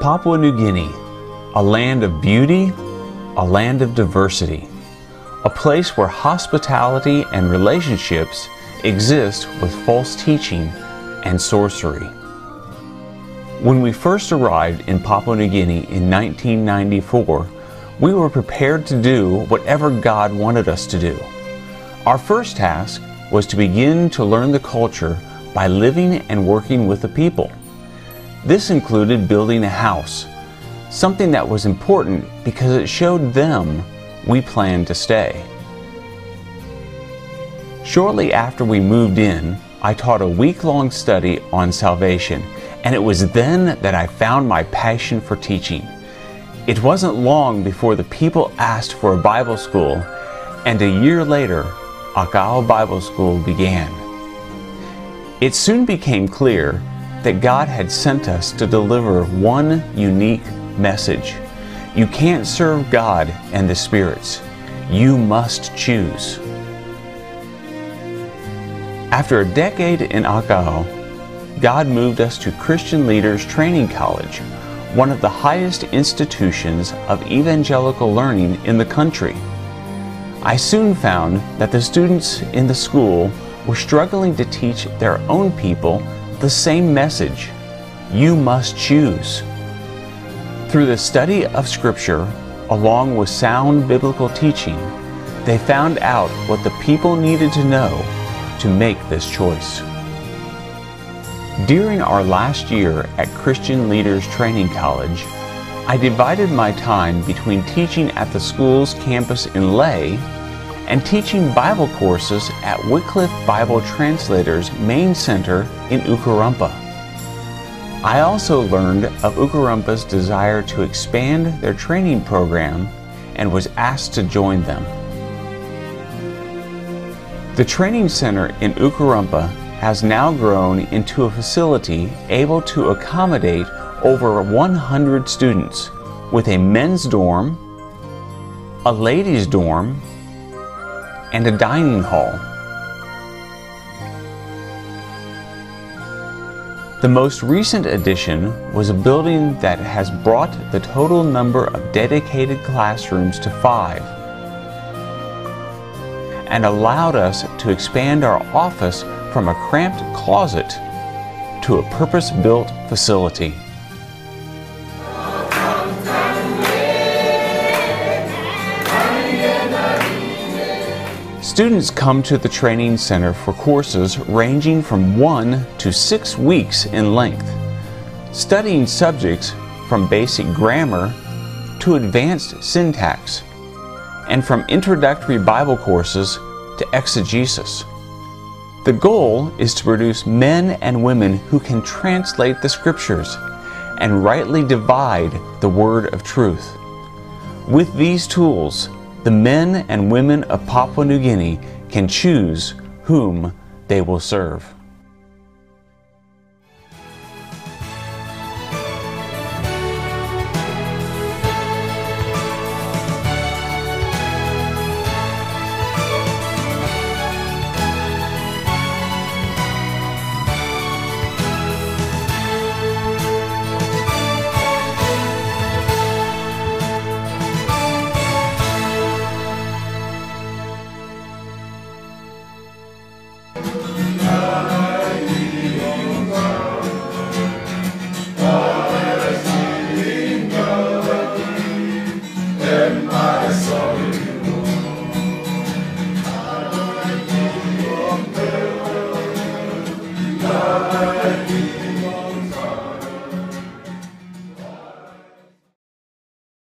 Papua New Guinea, a land of beauty, a land of diversity, a place where hospitality and relationships exist with false teaching and sorcery. When we first arrived in Papua New Guinea in 1994, we were prepared to do whatever God wanted us to do. Our first task was to begin to learn the culture by living and working with the people. This included building a house, something that was important because it showed them we planned to stay. Shortly after we moved in, I taught a week long study on salvation, and it was then that I found my passion for teaching. It wasn't long before the people asked for a Bible school, and a year later, Akao Bible School began. It soon became clear that God had sent us to deliver one unique message. You can't serve God and the spirits. You must choose. After a decade in Akao, God moved us to Christian Leaders Training College, one of the highest institutions of evangelical learning in the country. I soon found that the students in the school were struggling to teach their own people the same message you must choose. Through the study of Scripture, along with sound biblical teaching, they found out what the people needed to know to make this choice. During our last year at Christian Leaders Training College, I divided my time between teaching at the school's campus in Lae and teaching Bible courses at Wycliffe Bible Translators Main Center in Ukarumpa. I also learned of Ukarumpa's desire to expand their training program and was asked to join them. The training center in Ukarumpa has now grown into a facility able to accommodate over 100 students with a men's dorm, a ladies' dorm, and a dining hall. The most recent addition was a building that has brought the total number of dedicated classrooms to five and allowed us to expand our office from a cramped closet to a purpose built facility. Students come to the training center for courses ranging from one to six weeks in length, studying subjects from basic grammar to advanced syntax, and from introductory Bible courses to exegesis. The goal is to produce men and women who can translate the scriptures and rightly divide the word of truth. With these tools, the men and women of Papua New Guinea can choose whom they will serve.